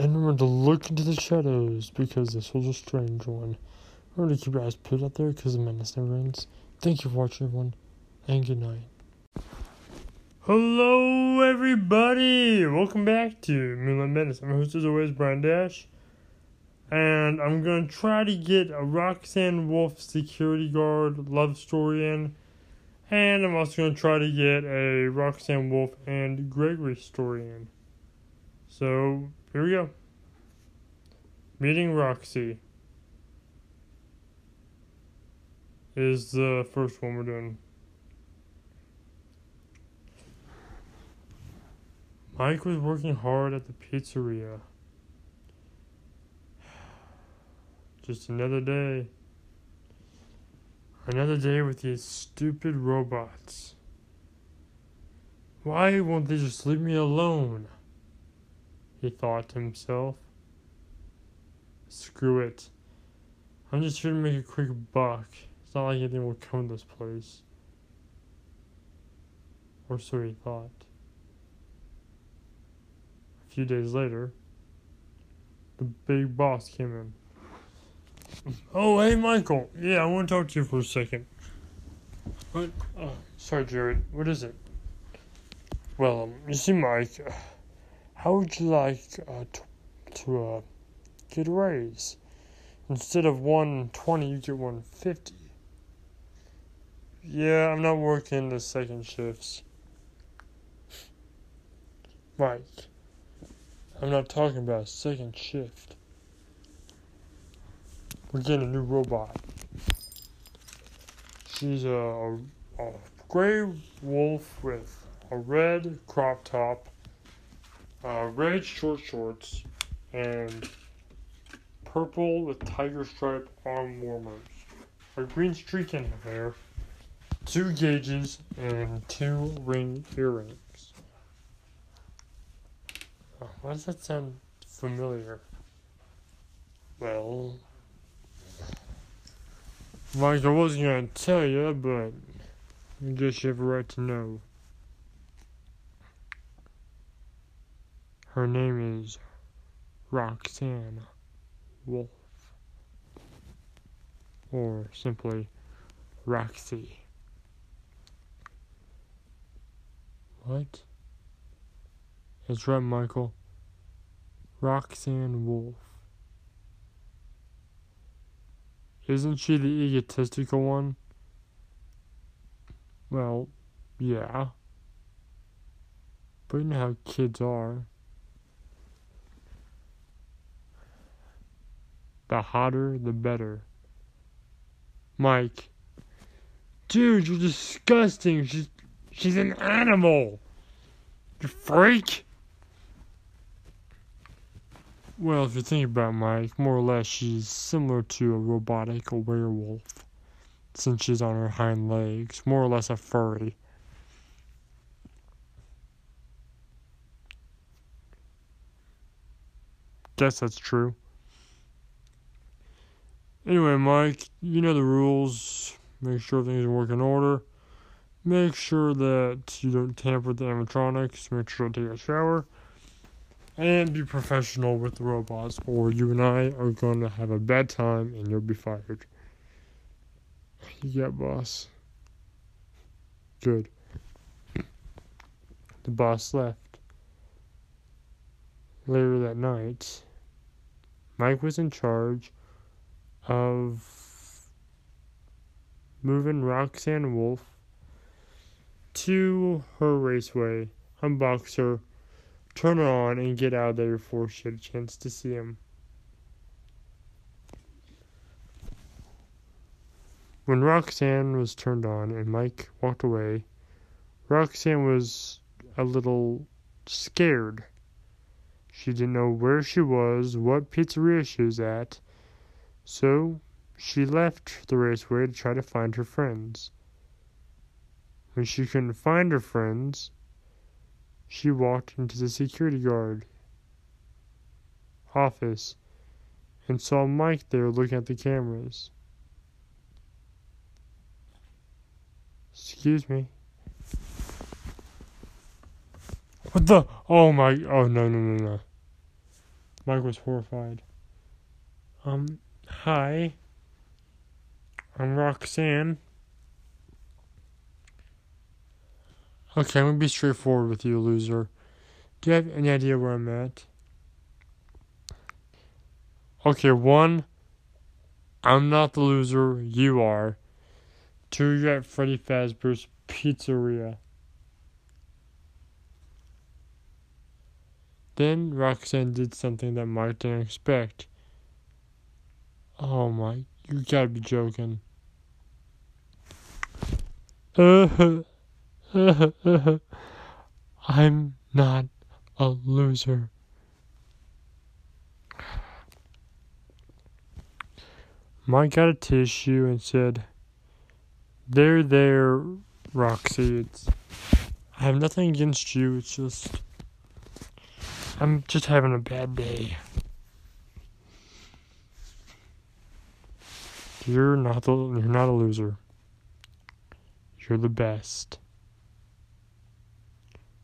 And remember to look into the shadows because this was a strange one. Remember to keep your eyes peeled out there because the madness never ends. Thank you for watching, everyone, and good night. Hello, everybody! Welcome back to Moonlight Madness. I'm host as always, Brian Dash. And I'm going to try to get a Roxanne Wolf security guard love story in. And I'm also going to try to get a Roxanne Wolf and Gregory story in. So, here we go. Meeting Roxy is the first one we're doing. Mike was working hard at the pizzeria. Just another day. Another day with these stupid robots. Why won't they just leave me alone? He thought to himself. Screw it. I'm just here to make a quick buck. It's not like anything will come to this place. Or so he thought. A few days later, the big boss came in. Oh, hey, Michael. Yeah, I want to talk to you for a second. What? Oh, sorry, Jared. What is it? Well, um, you see, Mike, uh, how would you like uh, to, to uh, get a raise? Instead of 120, you get 150. Yeah, I'm not working the second shifts. Mike, I'm not talking about a second shift. We're getting a new robot. She's a, a, a gray wolf with a red crop top, uh, red short shorts, and purple with tiger stripe arm warmers, a green streak in her hair, two gauges, and two ring earrings. Oh, why does that sound familiar? Well, like I wasn't gonna tell you, but I guess you have a right to know. Her name is Roxanne Wolf. Or simply Roxy. What? That's right, Michael. Roxanne Wolf. Isn't she the egotistical one? Well, yeah. But you know how kids are. The hotter, the better. Mike. Dude, you're disgusting. She's she's an animal. You freak. Well, if you think about Mike, more or less she's similar to a robotic werewolf. Since she's on her hind legs. More or less a furry. Guess that's true. Anyway, Mike, you know the rules. Make sure things work in order. Make sure that you don't tamper with the animatronics. Make sure to take a shower. And be professional with the robots, or you and I are going to have a bad time and you'll be fired. Yeah, boss. Good. The boss left. Later that night, Mike was in charge of moving Roxanne Wolf to her raceway, unbox her, turn her on, and get out of there before she had a chance to see him. When Roxanne was turned on and Mike walked away, Roxanne was a little scared. She didn't know where she was, what pizzeria she was at, so she left the raceway to try to find her friends. When she couldn't find her friends, she walked into the security guard office and saw Mike there looking at the cameras. Excuse me. What the? Oh my. Oh, no, no, no, no. Mike was horrified. Um, hi. I'm Roxanne. Okay, I'm gonna be straightforward with you, loser. Do you have any idea where I'm at? Okay, one, I'm not the loser, you are. Two, you're at Freddy Fazbear's Pizzeria. Then Roxanne did something that Mike didn't expect. Oh my, you gotta be joking. I'm not a loser. Mike got a tissue and said, There, there, Roxy. It's, I have nothing against you. It's just, I'm just having a bad day. You're not the, you're not a loser. You're the best.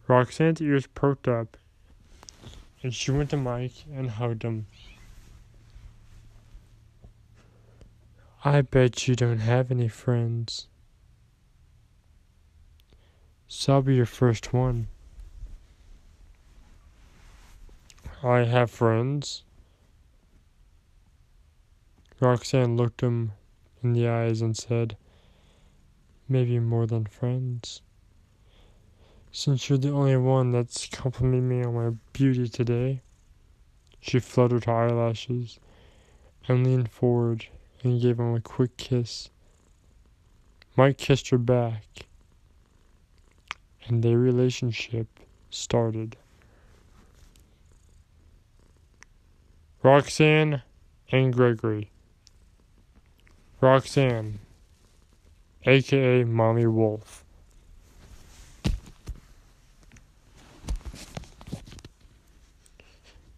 Roxanne's ears perked up, and she went to Mike and hugged him. I bet you don't have any friends. So I'll be your first one. I have friends. Roxanne looked him in the eyes and said, Maybe more than friends. Since you're the only one that's complimenting me on my beauty today. She fluttered her eyelashes and leaned forward and gave him a quick kiss. Mike kissed her back, and their relationship started. Roxanne and Gregory. Roxanne, aka Mommy Wolf.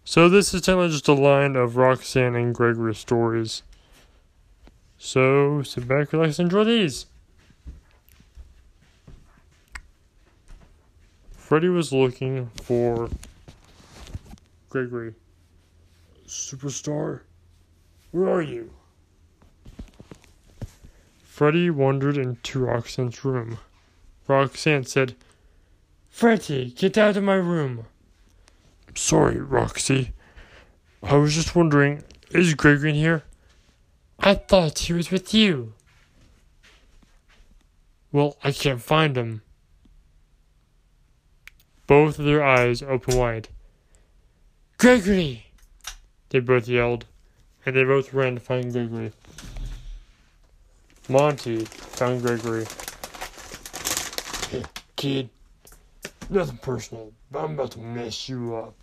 So this is kind of just a line of Roxanne and Gregory stories. So sit back, relax, enjoy these. Freddy was looking for Gregory. Superstar, where are you? Freddy wandered into Roxanne's room. Roxanne said, Freddy, get out of my room. I'm sorry, Roxy. I was just wondering, is Gregory in here? I thought he was with you. Well, I can't find him. Both of their eyes open wide. Gregory! They both yelled, and they both ran to find Gregory. Monty found Gregory. Hey, kid, nothing personal, but I'm about to mess you up.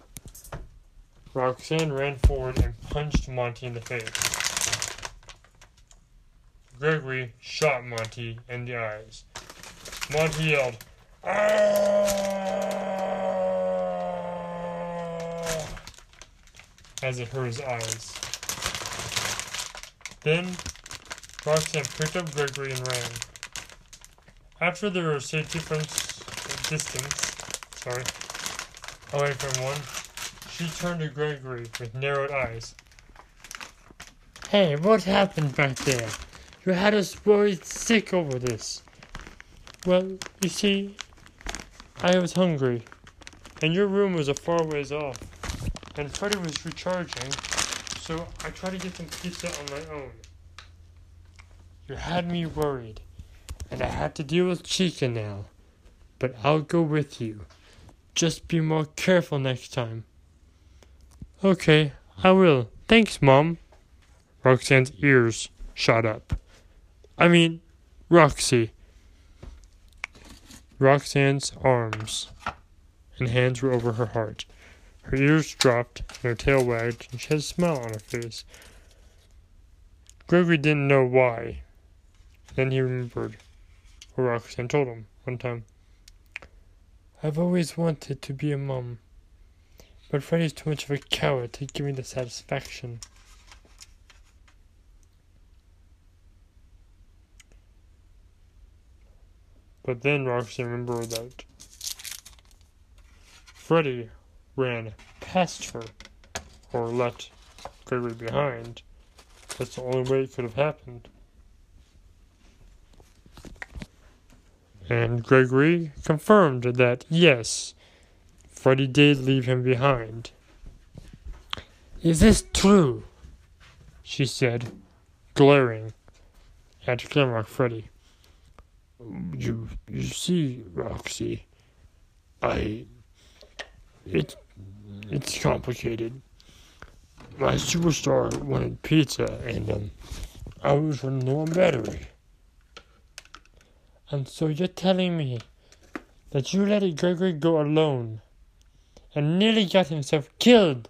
Roxanne ran forward and punched Monty in the face. Gregory shot Monty in the eyes. Monty yelled, "Ah!" as it hurt his eyes. Then Roxanne picked up Gregory and ran. After they were a safe difference distance, sorry, away from one, she turned to Gregory with narrowed eyes. Hey, what happened back there? You had us worried sick over this. Well, you see, I was hungry, and your room was a far ways off, and Freddy was recharging, so I tried to get some pizza on my own. You had me worried, and I had to deal with Chica now, but I'll go with you. Just be more careful next time. Okay, I will. Thanks, Mom. Roxanne's ears shot up. I mean, Roxy. Roxanne's arms and hands were over her heart. Her ears dropped and her tail wagged, and she had a smile on her face. Gregory didn't know why. Then he remembered what Roxanne told him one time. I've always wanted to be a mom, but Freddy's too much of a coward to give me the satisfaction. But then Roxanne remembered that Freddy ran past her or left Gregory behind. That's the only way it could have happened. And Gregory confirmed that yes, Freddy did leave him behind. Is this true? She said, glaring at Glamrock Freddy. You, you see, Roxy, I. It, it's complicated. My superstar wanted pizza, and um, I was running low on battery. And so you're telling me that you let Gregory go alone and nearly got himself killed?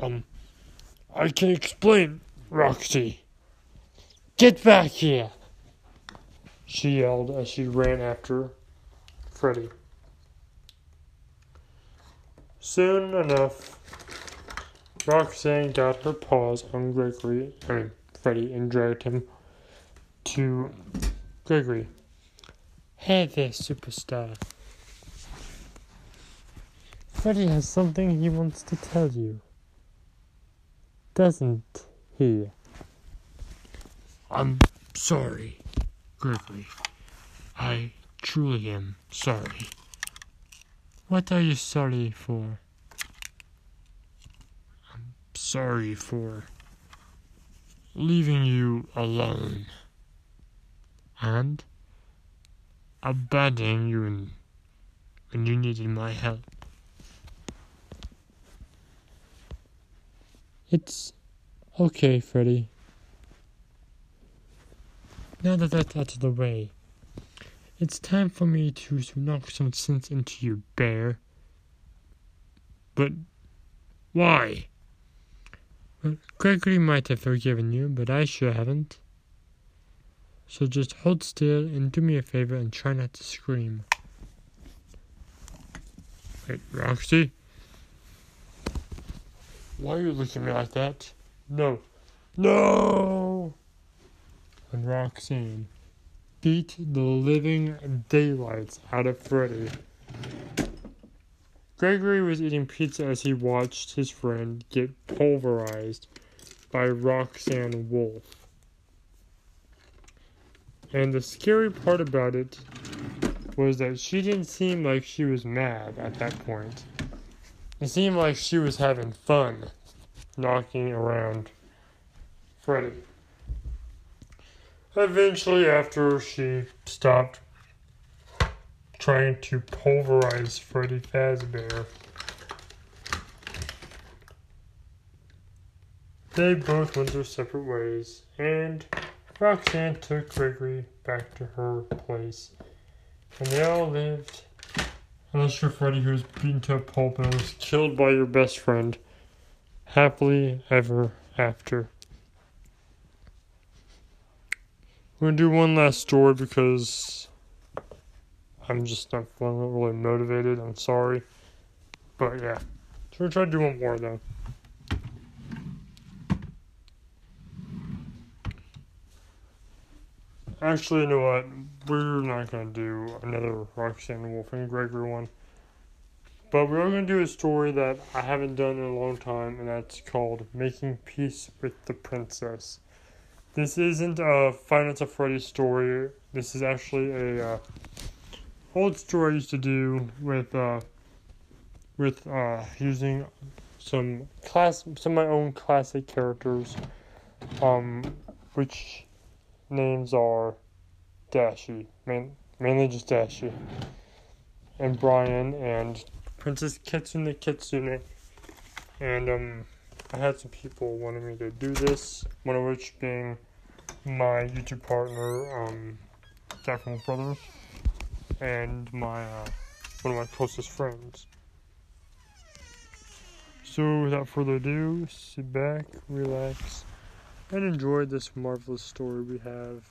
Um, I can explain, Roxy. Get back here! She yelled as she ran after Freddy. Soon enough, Roxanne got her paws on Gregory, I mean, Freddy, and dragged him to Gregory. Hey there, superstar. Freddy has something he wants to tell you. Doesn't he? I'm sorry, Gregory. I truly am sorry. What are you sorry for? I'm sorry for leaving you alone and abandoning you when, when you needed my help. It's okay, Freddy. Now that that's out of the way, it's time for me to, to knock some sense into you, bear. But why? Well, Gregory might have forgiven you, but I sure haven't. So just hold still and do me a favor and try not to scream. Wait, Roxy? Why are you looking at me like that? No. No! And Roxanne beat the living daylights out of Freddy. Gregory was eating pizza as he watched his friend get pulverized by Roxanne Wolf. And the scary part about it was that she didn't seem like she was mad at that point. It seemed like she was having fun knocking around Freddy. Eventually, after she stopped trying to pulverize Freddy Fazbear, they both went their separate ways, and Roxanne took Gregory back to her place, and they all lived. Unless your Freddy, who was beaten to a pulp and was killed by your best friend, happily ever after. We're gonna do one last story because I'm just not feeling really motivated. I'm sorry, but yeah, so we're trying to do one more though. Actually, you know what? We're not gonna do another Roxanne Wolf and Gregory one. But we're gonna do a story that I haven't done in a long time, and that's called Making Peace with the Princess. This isn't a Nights at Freddy's story. This is actually a uh, old story I used to do with uh, with uh, using some class some of my own classic characters, um, which names are Dashi, main, mainly just Dashi, and Brian, and Princess Kitsune Kitsune. And um, I had some people wanting me to do this, one of which being my YouTube partner, um, Jack Brothers, and my uh, one of my closest friends. So, without further ado, sit back, relax, and enjoy this marvelous story we have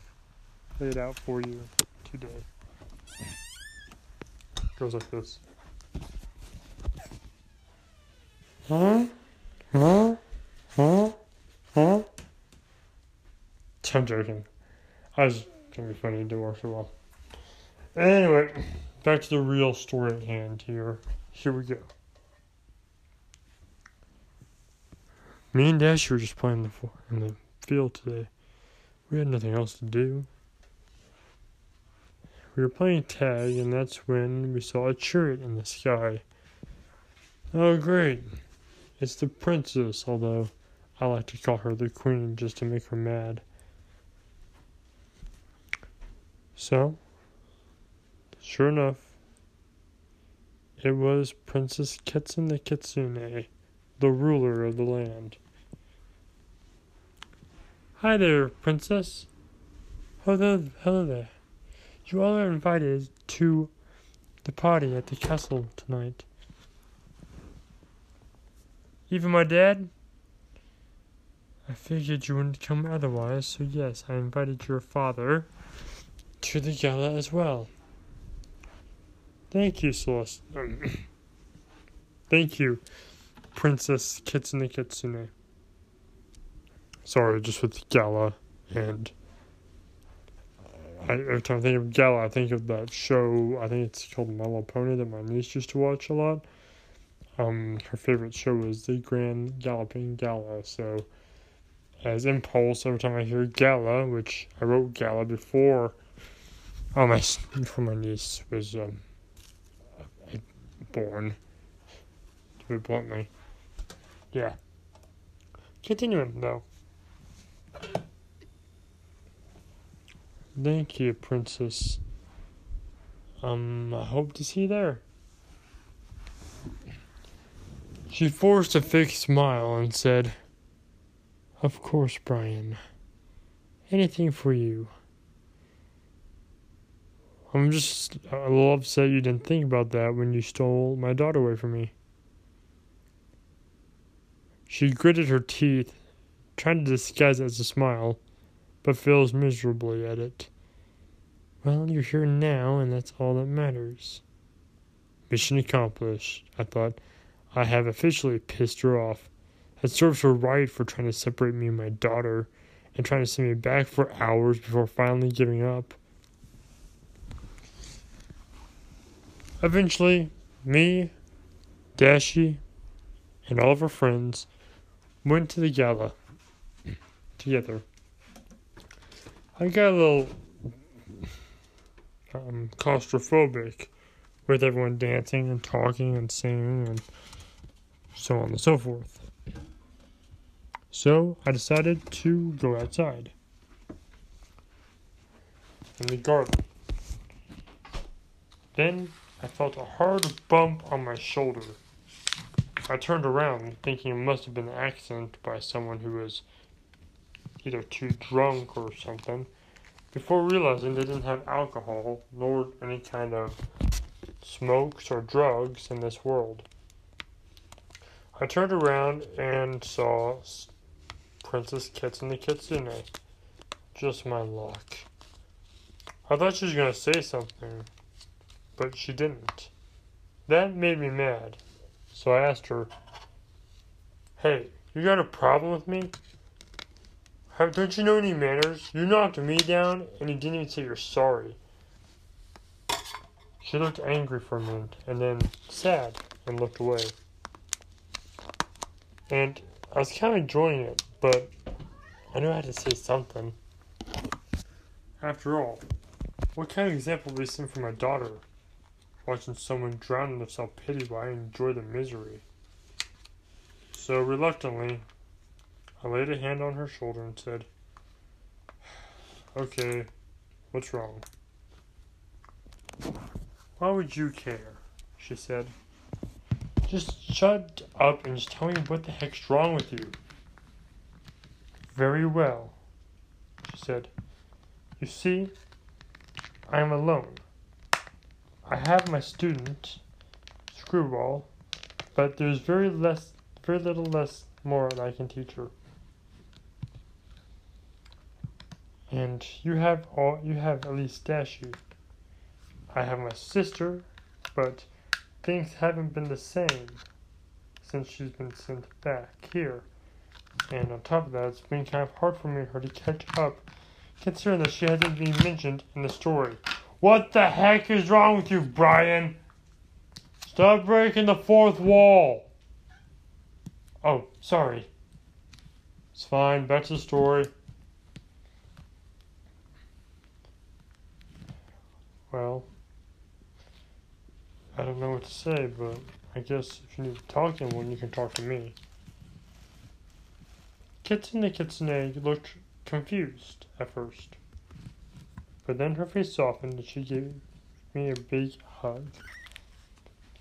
laid out for you today. Goes like this. Huh? Huh? Huh? Huh? I'm joking. I was to be funny, didn't work so well. Anyway, back to the real story at hand here. Here we go. Me and Dash were just playing the in the field today. We had nothing else to do. We were playing tag, and that's when we saw a chariot in the sky. Oh, great! It's the princess, although I like to call her the queen just to make her mad. So, sure enough, it was Princess Kitsune the Kitsune, the ruler of the land. Hi there, Princess. Hello, hello there. You all are invited to the party at the castle tonight. Even my dad? I figured you wouldn't come otherwise, so yes, I invited your father to the gala as well. Thank you. Um, thank you, Princess Kitsune Kitsune. Sorry, just with gala and I, every time I think of gala, I think of that show. I think it's called My Little Pony that my niece used to watch a lot. Um, her favorite show was the Grand Galloping Gala. So, as impulse, every time I hear gala, which I wrote gala before, oh my, before my niece was um, born. To put bluntly, yeah. Continuing though. Thank you, Princess. Um, I hope to see you there. She forced a fake smile and said, Of course, Brian. Anything for you. I'm just a little upset you didn't think about that when you stole my daughter away from me. She gritted her teeth, trying to disguise it as a smile but fails miserably at it. Well, you're here now, and that's all that matters. Mission accomplished, I thought. I have officially pissed her off. It serves her right for trying to separate me and my daughter, and trying to send me back for hours before finally giving up. Eventually, me, Dashi, and all of our friends went to the gala together. I got a little um, claustrophobic with everyone dancing and talking and singing and so on and so forth. So I decided to go outside in the garden. Then I felt a hard bump on my shoulder. I turned around, thinking it must have been an accident by someone who was either too drunk or something, before realizing they didn't have alcohol nor any kind of smokes or drugs in this world. I turned around and saw Princess Kitsune Kitsune. Just my luck. I thought she was going to say something, but she didn't. That made me mad, so I asked her, Hey, you got a problem with me? Don't you know any manners? You knocked me down, and you didn't even say you're sorry. She looked angry for a minute, and then sad, and looked away. And I was kind of enjoying it, but I knew I had to say something. After all, what kind of example would I seen for my daughter? Watching someone drown in self pity while I enjoy the misery. So reluctantly, I laid a hand on her shoulder and said, Okay, what's wrong? Why would you care? She said. Just shut up and just tell me what the heck's wrong with you. Very well, she said. You see, I am alone. I have my student, Screwball, but there's very less, very little less more that I can teach her. And you have all you have at least Dashi. I have my sister, but things haven't been the same since she's been sent back here. And on top of that, it's been kind of hard for me her to catch up, considering that she hasn't been mentioned in the story. What the heck is wrong with you, Brian? Stop breaking the fourth wall. Oh, sorry. It's fine. Back to the story. Well, I don't know what to say, but I guess if you need to talk to anyone, you can talk to me. Kitsune Kitsune looked confused at first, but then her face softened and she gave me a big hug.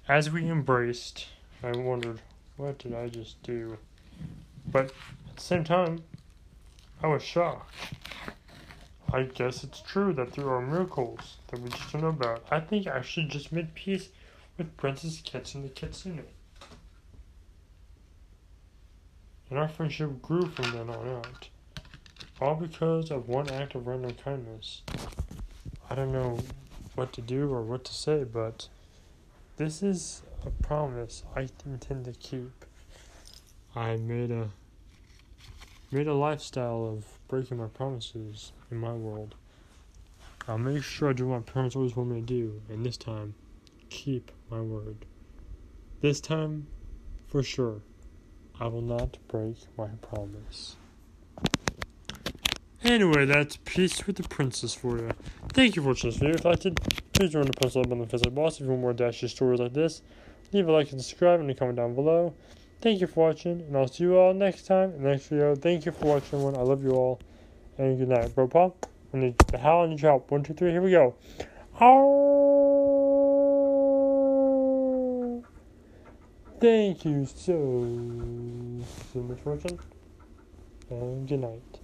As we embraced, I wondered, what did I just do? But at the same time, I was shocked. I guess it's true that there are miracles that we just don't know about. I think I should just make peace with Princess Kitsune Kitsune. And our friendship grew from then on out. All because of one act of random kindness. I don't know what to do or what to say, but this is a promise I intend to keep. I made a made a lifestyle of breaking my promises in my world. I'll make sure I do what my parents always want me to do, and this time, keep my word. This time, for sure, I will not break my promise. Anyway, that's Peace with the Princess for you. Thank you for watching this video. If you liked it, please to post a like on the Facebook boss if you want more Dashy stories like this. Leave a like and subscribe and a comment down below. Thank you for watching, and I'll see you all next time in the next video. Thank you for watching, everyone. I love you all, and good night. Bro, I need the howl and your help. One, two, three, here we go. Oh! Thank you so, so much for watching, and good night.